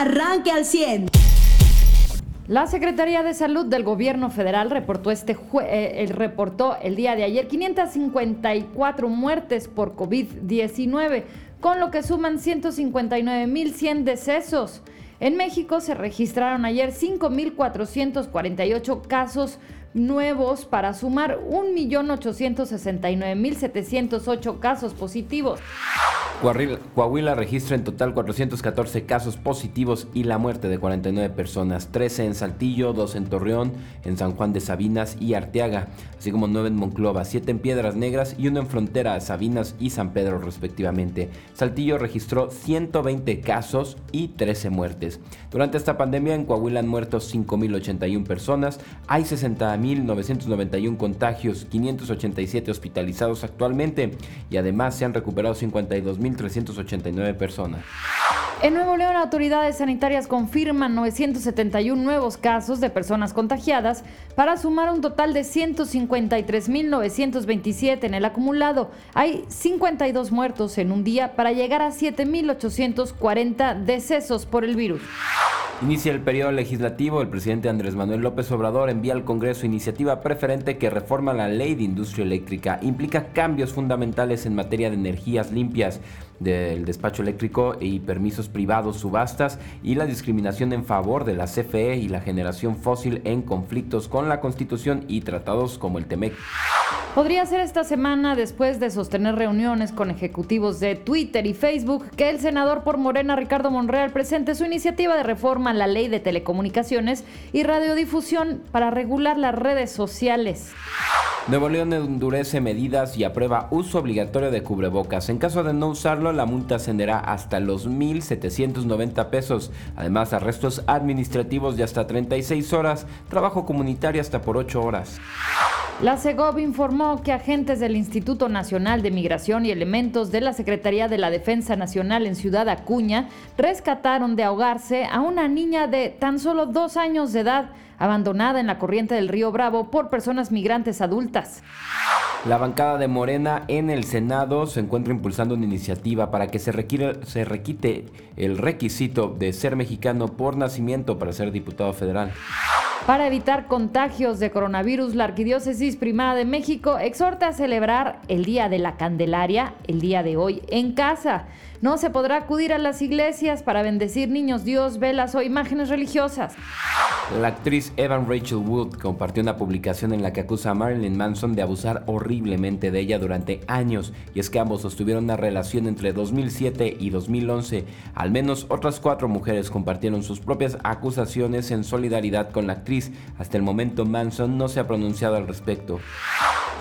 arranque al 100. La Secretaría de Salud del Gobierno Federal reportó, este eh, el, reportó el día de ayer 554 muertes por COVID-19, con lo que suman 159.100 decesos. En México se registraron ayer 5.448 casos nuevos para sumar 1.869.708 casos positivos. Coahuila registra en total 414 casos positivos y la muerte de 49 personas, 13 en Saltillo, 2 en Torreón, en San Juan de Sabinas y Arteaga, así como 9 en Monclova, 7 en Piedras Negras y 1 en Frontera, Sabinas y San Pedro respectivamente. Saltillo registró 120 casos y 13 muertes. Durante esta pandemia en Coahuila han muerto 5.081 personas, hay 60.991 contagios, 587 hospitalizados actualmente y además se han recuperado 52 1.389 personas. En Nuevo León, autoridades sanitarias confirman 971 nuevos casos de personas contagiadas para sumar un total de 153.927 en el acumulado. Hay 52 muertos en un día para llegar a 7.840 decesos por el virus. Inicia el periodo legislativo. El presidente Andrés Manuel López Obrador envía al Congreso iniciativa preferente que reforma la ley de industria eléctrica. Implica cambios fundamentales en materia de energías limpias, del despacho eléctrico y permisos privados, subastas y la discriminación en favor de la CFE y la generación fósil en conflictos con la Constitución y tratados como el TEMEC. Podría ser esta semana, después de sostener reuniones con ejecutivos de Twitter y Facebook, que el senador por Morena Ricardo Monreal presente su iniciativa de reforma a la ley de telecomunicaciones y radiodifusión para regular las redes sociales. Nuevo León endurece medidas y aprueba uso obligatorio de cubrebocas. En caso de no usarlo, la multa ascenderá hasta los 1.790 pesos. Además, arrestos administrativos de hasta 36 horas, trabajo comunitario hasta por 8 horas. La CEGOV informó que agentes del Instituto Nacional de Migración y elementos de la Secretaría de la Defensa Nacional en Ciudad Acuña rescataron de ahogarse a una niña de tan solo dos años de edad abandonada en la corriente del río Bravo por personas migrantes adultas. La bancada de Morena en el Senado se encuentra impulsando una iniciativa para que se, se requite el requisito de ser mexicano por nacimiento para ser diputado federal. Para evitar contagios de coronavirus, la Arquidiócesis Primada de México exhorta a celebrar el Día de la Candelaria el día de hoy en casa. No se podrá acudir a las iglesias para bendecir niños Dios, velas o imágenes religiosas. La actriz Evan Rachel Wood compartió una publicación en la que acusa a Marilyn Manson de abusar horriblemente de ella durante años, y es que ambos sostuvieron una relación entre 2007 y 2011. Al menos otras cuatro mujeres compartieron sus propias acusaciones en solidaridad con la actriz. Hasta el momento Manson no se ha pronunciado al respecto.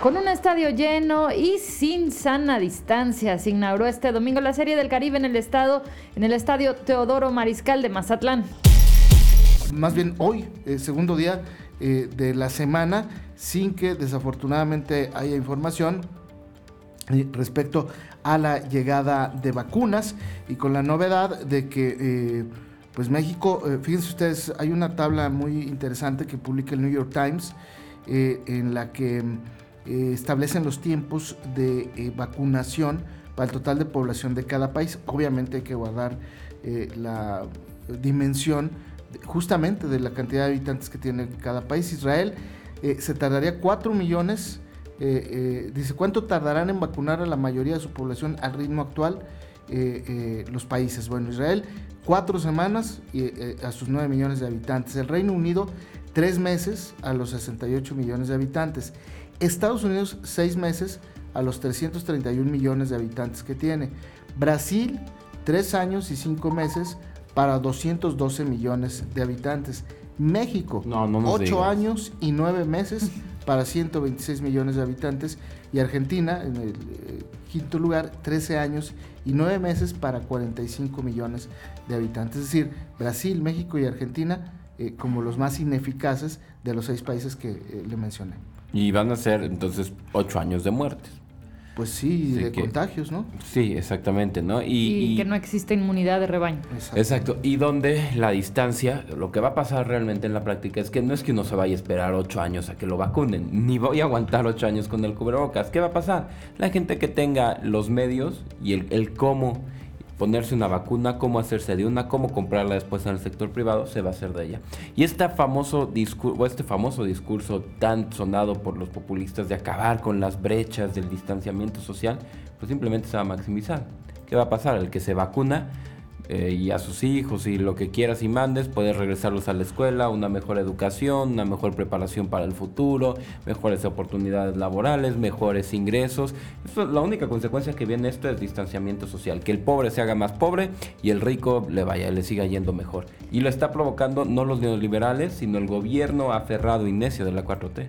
Con un estadio lleno y sin sana distancia, se inauguró este domingo la Serie del Caribe en el estado, en el estadio Teodoro Mariscal de Mazatlán. Más bien hoy, eh, segundo día eh, de la semana, sin que desafortunadamente haya información eh, respecto a la llegada de vacunas y con la novedad de que pues México, fíjense ustedes, hay una tabla muy interesante que publica el New York Times en la que eh, establecen los tiempos de eh, vacunación para el total de población de cada país. Obviamente hay que guardar eh, la dimensión justamente de la cantidad de habitantes que tiene cada país. Israel se tardaría 4 millones. dice, ¿cuánto tardarán en vacunar a la mayoría de su población al ritmo actual? los países. Bueno, Israel, cuatro semanas a sus 9 millones de habitantes. El Reino Unido, tres meses a los 68 millones de habitantes. Estados Unidos seis meses a los 331 millones de habitantes que tiene. Brasil tres años y cinco meses para 212 millones de habitantes. México, no, 8 años y 9 meses para 126 millones de habitantes. Y Argentina, en el eh, quinto lugar, 13 años y 9 meses para 45 millones de habitantes. Es decir, Brasil, México y Argentina eh, como los más ineficaces de los seis países que eh, le mencioné. Y van a ser entonces ocho años de muertes. Pues sí, de contagios, ¿no? Sí, exactamente, ¿no? Y, que no existe inmunidad de rebaño. Exacto. Y donde la distancia, lo que va a pasar realmente en la práctica es que no es que uno se vaya a esperar ocho años a que lo vacunen, ni voy a aguantar ocho años con el cubrebocas. ¿Qué va a pasar? La gente que tenga los medios y el, el cómo ponerse una vacuna, cómo hacerse de una, cómo comprarla después en el sector privado, se va a hacer de ella. Y este famoso discurso, este famoso discurso tan sonado por los populistas de acabar con las brechas del distanciamiento social, pues simplemente se va a maximizar. ¿Qué va a pasar? El que se vacuna eh, y a sus hijos y lo que quieras y mandes, puedes regresarlos a la escuela, una mejor educación, una mejor preparación para el futuro, mejores oportunidades laborales, mejores ingresos. la única consecuencia que viene esto es distanciamiento social, que el pobre se haga más pobre y el rico le vaya, le siga yendo mejor. Y lo está provocando no los neoliberales, sino el gobierno aferrado y necio de la 4T.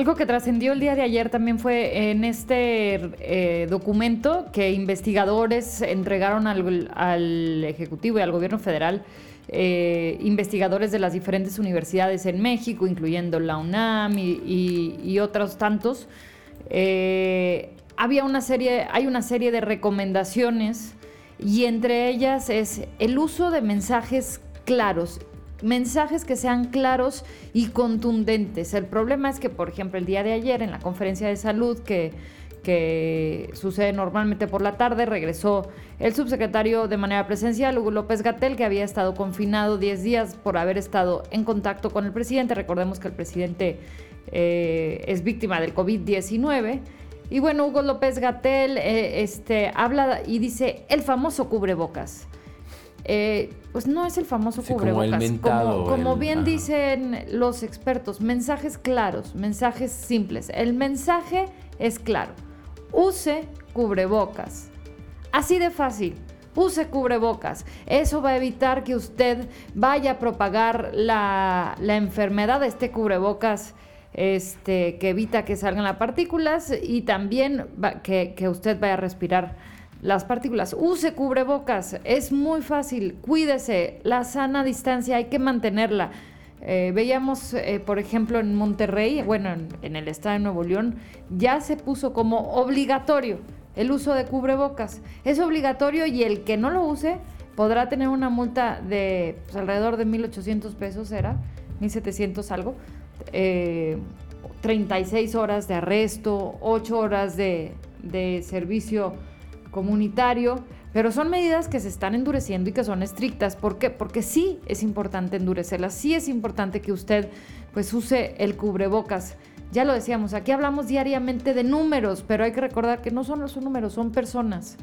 Algo que trascendió el día de ayer también fue en este eh, documento que investigadores entregaron al, Ejecutivo y al Gobierno Federal, eh, investigadores de las diferentes universidades en México, incluyendo la UNAM y, otros tantos. Eh, había una serie, hay una serie de recomendaciones y entre ellas es el uso de mensajes claros mensajes que sean claros y contundentes. El problema es que, por ejemplo, el día de ayer en la conferencia de salud que, sucede normalmente por la tarde, regresó el subsecretario de manera presencial, Hugo López Gatel, que había estado confinado 10 días por haber estado en contacto con el presidente. Recordemos que el presidente eh, es víctima del COVID-19. Y bueno, Hugo López Gatel eh, este, habla y dice el famoso cubrebocas. Eh, pues no es el famoso cubrebocas. Como, bien dicen los expertos, mensajes claros, mensajes simples. El mensaje es claro. Use cubrebocas. Así de fácil. Use cubrebocas. Eso va a evitar que usted vaya a propagar la, enfermedad de este cubrebocas este, que evita que salgan las partículas y también que, que usted vaya a respirar las partículas. Use cubrebocas, es muy fácil, cuídese, la sana distancia hay que mantenerla. Eh, veíamos, eh, por ejemplo, en Monterrey, bueno, en, el estado de Nuevo León, ya se puso como obligatorio el uso de cubrebocas. Es obligatorio y el que no lo use podrá tener una multa de pues, alrededor de 1.800 pesos, era 1.700 algo, 36 eh, horas de arresto, 8 horas de servicio comunitario, pero son medidas que se están endureciendo y que son estrictas. ¿Por qué? Porque sí es importante endurecerlas, sí es importante que usted pues use el cubrebocas. Ya lo decíamos, aquí hablamos diariamente de números, pero hay que recordar que no son los números, son personas.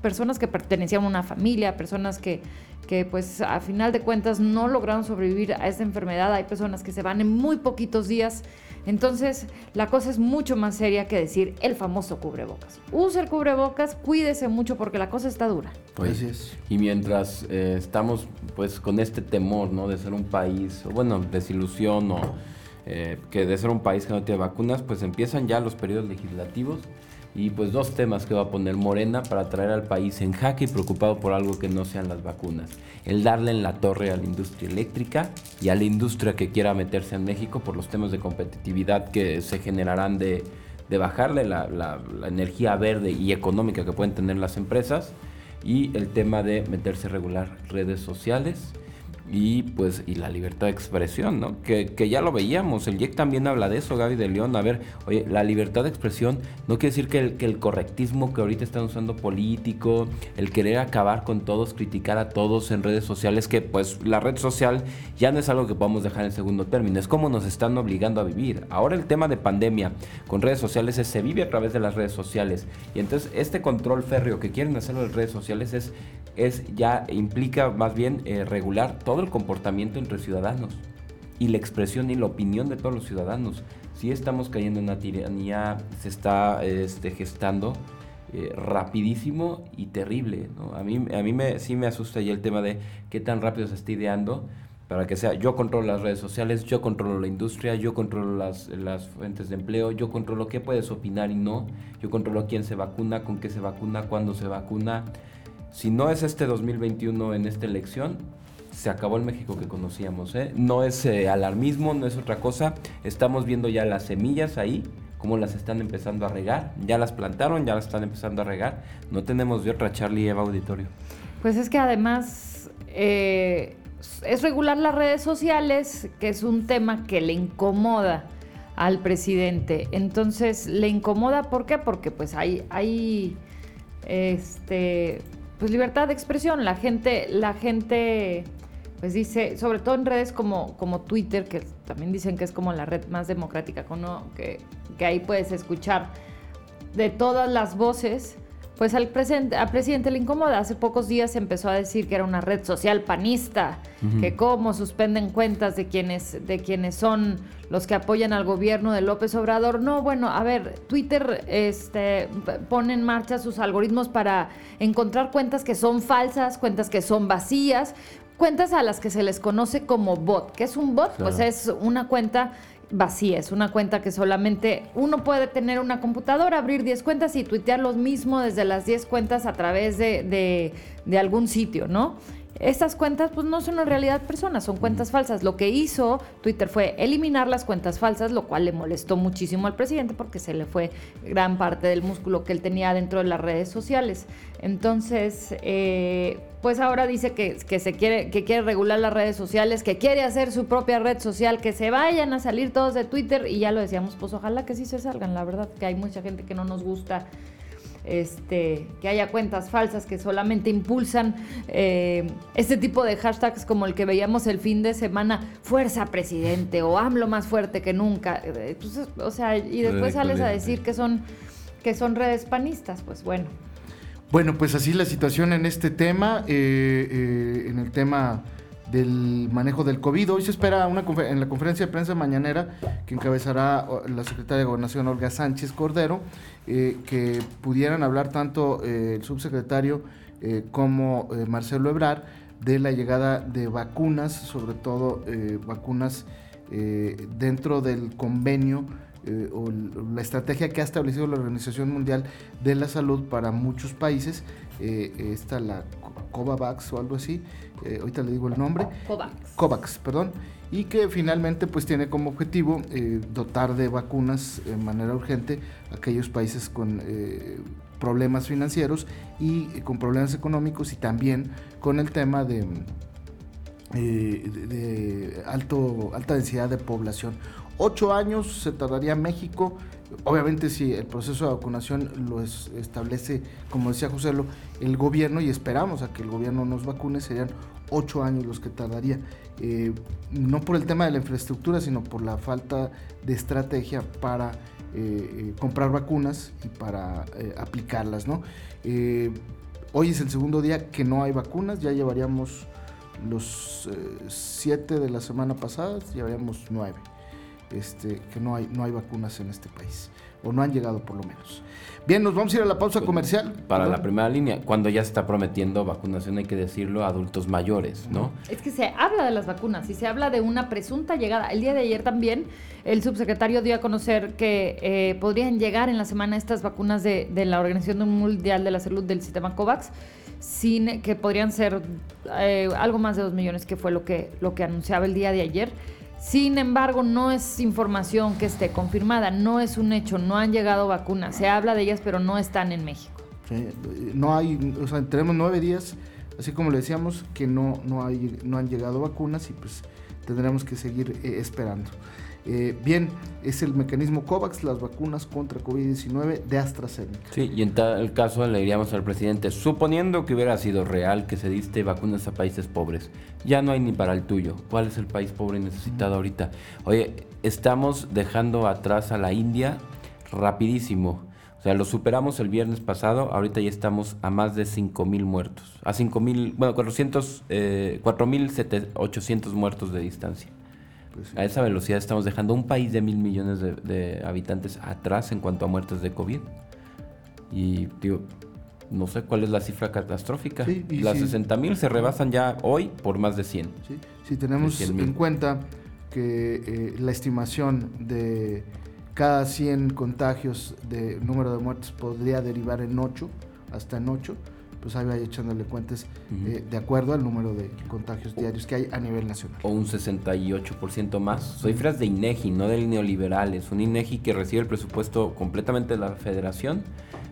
Personas que pertenecían a una familia, personas que, que pues a final de cuentas no lograron sobrevivir a esta enfermedad. Hay personas que se van en muy poquitos días entonces, la cosa es mucho más seria que decir el famoso cubrebocas. Use el cubrebocas, cuídese mucho porque la cosa está dura. Pues, Y mientras eh, estamos pues con este temor, ¿no? De ser un país, o bueno, desilusión o eh, que de ser un país que no tiene vacunas, pues empiezan ya los periodos legislativos y pues dos temas que va a poner Morena para traer al país en jaque y preocupado por algo que no sean las vacunas. El darle en la torre a la industria eléctrica y a la industria que quiera meterse en México por los temas de competitividad que se generarán de, bajarle la, la energía verde y económica que pueden tener las empresas y el tema de meterse a regular redes sociales y pues y la libertad de expresión, ¿no? Que, ya lo veíamos, el IEC también habla de eso, Gaby de León, a ver, oye, la libertad de expresión no quiere decir que el, que el correctismo que ahorita están usando político, el querer acabar con todos, criticar a todos en redes sociales, que pues la red social ya no es algo que podamos dejar en segundo término, es como nos están obligando a vivir. Ahora el tema de pandemia con redes sociales es, se vive a través de las redes sociales y entonces este control férreo que quieren hacerlo en redes sociales es, es ya implica más bien eh, regular todo el comportamiento entre ciudadanos y la expresión y la opinión de todos los ciudadanos. Si estamos cayendo en una tiranía, se está este, gestando eh, rapidísimo y terrible. A mí, a mí me, sí me asusta ya el tema de qué tan rápido se está ideando para que sea yo controlo las redes sociales, yo controlo la industria, yo controlo las, las fuentes de empleo, yo controlo qué puedes opinar y no, yo controlo quién se vacuna, con qué se vacuna, cuándo se vacuna. Si no es este 2021 en esta elección, se acabó el México que conocíamos. ¿eh? No es eh, alarmismo, no es otra cosa. Estamos viendo ya las semillas ahí, cómo las están empezando a regar. Ya las plantaron, ya las están empezando a regar. No tenemos de otra, Charlie Eva Auditorio. Pues es que además eh, es regular las redes sociales, que es un tema que le incomoda al presidente. Entonces, le incomoda, ¿por qué? Porque pues hay, hay este pues libertad de expresión. La gente, la gente pues dice, sobre todo en redes como, como Twitter, que también dicen que es como la red más democrática, que, que ahí puedes escuchar de todas las voces, pues al, al presidente le incomoda. Hace pocos días empezó a decir que era una red social panista, que cómo suspenden cuentas de quienes, de quienes son los que apoyan al gobierno de López Obrador. No, bueno, a ver, Twitter este, pone en marcha sus algoritmos para encontrar cuentas que son falsas, cuentas que son vacías, cuentas a las que se les conoce como bot. ¿Qué es un bot? Pues es una cuenta vacía, es una cuenta que solamente uno puede tener una computadora, abrir 10 cuentas y tuitear lo mismo desde las 10 cuentas a través de, de, de algún sitio, ¿no? Estas cuentas pues no son en realidad personas, son cuentas falsas. Lo que hizo Twitter fue eliminar las cuentas falsas, lo cual le molestó muchísimo al presidente porque se le fue gran parte del músculo que él tenía dentro de las redes sociales. Entonces, eh, pues ahora dice que, que, se quiere, que quiere regular las redes sociales, que quiere hacer su propia red social, que se vayan a salir todos de Twitter y ya lo decíamos, pues ojalá que sí se salgan, la verdad que hay mucha gente que no nos gusta este, que haya cuentas falsas que solamente impulsan eh, este tipo de hashtags como el que veíamos el fin de semana, fuerza presidente o AMLO más fuerte que nunca. Eh, pues, o sea, y después sales a decir que son, que son redes panistas, pues bueno. Bueno, pues así la situación en este tema, eh, en el tema del manejo del COVID. Hoy se espera una en la conferencia de prensa mañanera que encabezará la secretaria de Gobernación Olga Sánchez Cordero, eh, que pudieran hablar tanto eh, el subsecretario eh, como Marcelo Ebrar de la llegada de vacunas, sobre todo vacunas dentro del convenio o la estrategia que ha establecido la Organización Mundial de la Salud para muchos países, esta la COVAX o algo así, eh, ahorita le digo el nombre. COVAX. COVAX, perdón. Y que finalmente pues tiene como objetivo eh, dotar de vacunas de manera urgente a aquellos países con eh, problemas financieros y con problemas económicos y también con el tema de, de alto, alta densidad de población. Ocho años se tardaría México Obviamente si el proceso de vacunación lo establece, como decía José, el gobierno y esperamos a que el gobierno nos vacune, serían ocho años los que tardaría. Eh, no por el tema de la infraestructura, sino por la falta de estrategia para eh, eh, comprar vacunas y para aplicarlas. ¿no? hoy es el segundo día que no hay vacunas, ya llevaríamos los siete de la semana pasada, llevaríamos nueve. Este, que no hay, no hay vacunas en este país, o no han llegado por lo menos. Bien, nos vamos a ir a la pausa pues, comercial. Para la primera línea, cuando ya se está prometiendo vacunación, hay que decirlo, a adultos mayores, ¿no? Es que se habla de las vacunas y se habla de una presunta llegada. El día de ayer también el subsecretario dio a conocer que eh, podrían llegar en la semana estas vacunas de, la Organización Mundial de la Salud del sistema COVAX sin que podrían ser eh, algo más de dos millones, que fue lo que, lo que anunciaba el día de ayer. Sin embargo, no es información que esté confirmada, no es un hecho, no han llegado vacunas. Se habla de ellas, pero no están en México. no hay, o sea, tenemos nueve días, así como le decíamos, que no, no, hay, no han llegado vacunas y pues tendremos que seguir eh, esperando. Eh, bien, es el mecanismo COVAX, las vacunas contra COVID-19 de AstraZeneca. Sí, y en tal caso le diríamos al presidente, suponiendo que hubiera sido real que se diste vacunas a países pobres, ya no hay ni para el tuyo. ¿Cuál es el país pobre necesitado ahorita? Oye, estamos dejando atrás a la India rapidísimo. O sea, lo superamos el viernes pasado, ahorita ya estamos a más de 5 mil muertos. A 5 mil, bueno, 400, eh, 4 mil 800 muertos de distancia. Pues a esa velocidad estamos dejando un país de mil millones de, habitantes atrás en cuanto a muertes de COVID. Y digo, no sé cuál es la cifra catastrófica. Las 60 mil se rebasan ya hoy por más de 100. Si tenemos en cuenta que eh, la estimación de cada 100 contagios de número de muertes podría derivar en 8, hasta en 8, pues ahí vaya echándole cuentas eh, de acuerdo al número de contagios diarios que hay a nivel nacional. O un 68% más. Soy cifras de INEGI, no del neoliberal. Es un INEGI que recibe el presupuesto completamente de la federación.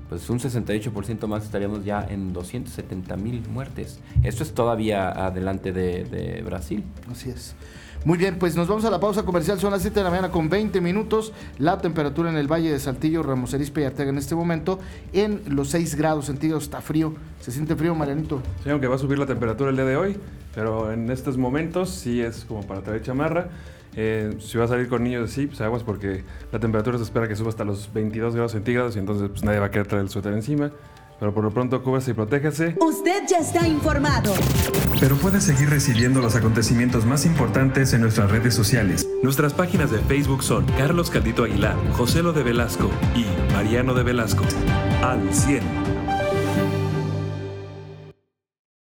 Pues un 68% más estaríamos ya en 270 mil muertes. Esto es todavía adelante de, de Brasil. Así es. Muy bien, pues nos vamos a la pausa comercial. Son las 7 de la mañana con 20 minutos. La temperatura en el Valle de Saltillo, Ramos Arizpe y Arteaga en este momento en los 6 grados centígrados. Está frío. ¿Se siente frío, Marianito? Sí, aunque va a subir la temperatura el día de hoy, pero en estos momentos sí es como para traer chamarra. Eh, si va a salir con niños así, pues aguas porque la temperatura se espera que suba hasta los 22 grados centígrados y entonces pues nadie va a querer traer el suéter encima. Pero por lo pronto cúbrase y protéjase. Usted ya está informado. Pero puede seguir recibiendo los acontecimientos más importantes en nuestras redes sociales. Nuestras páginas de Facebook son Carlos Caldito Aguilar, José Lo de Velasco y Mariano de Velasco. Al 100.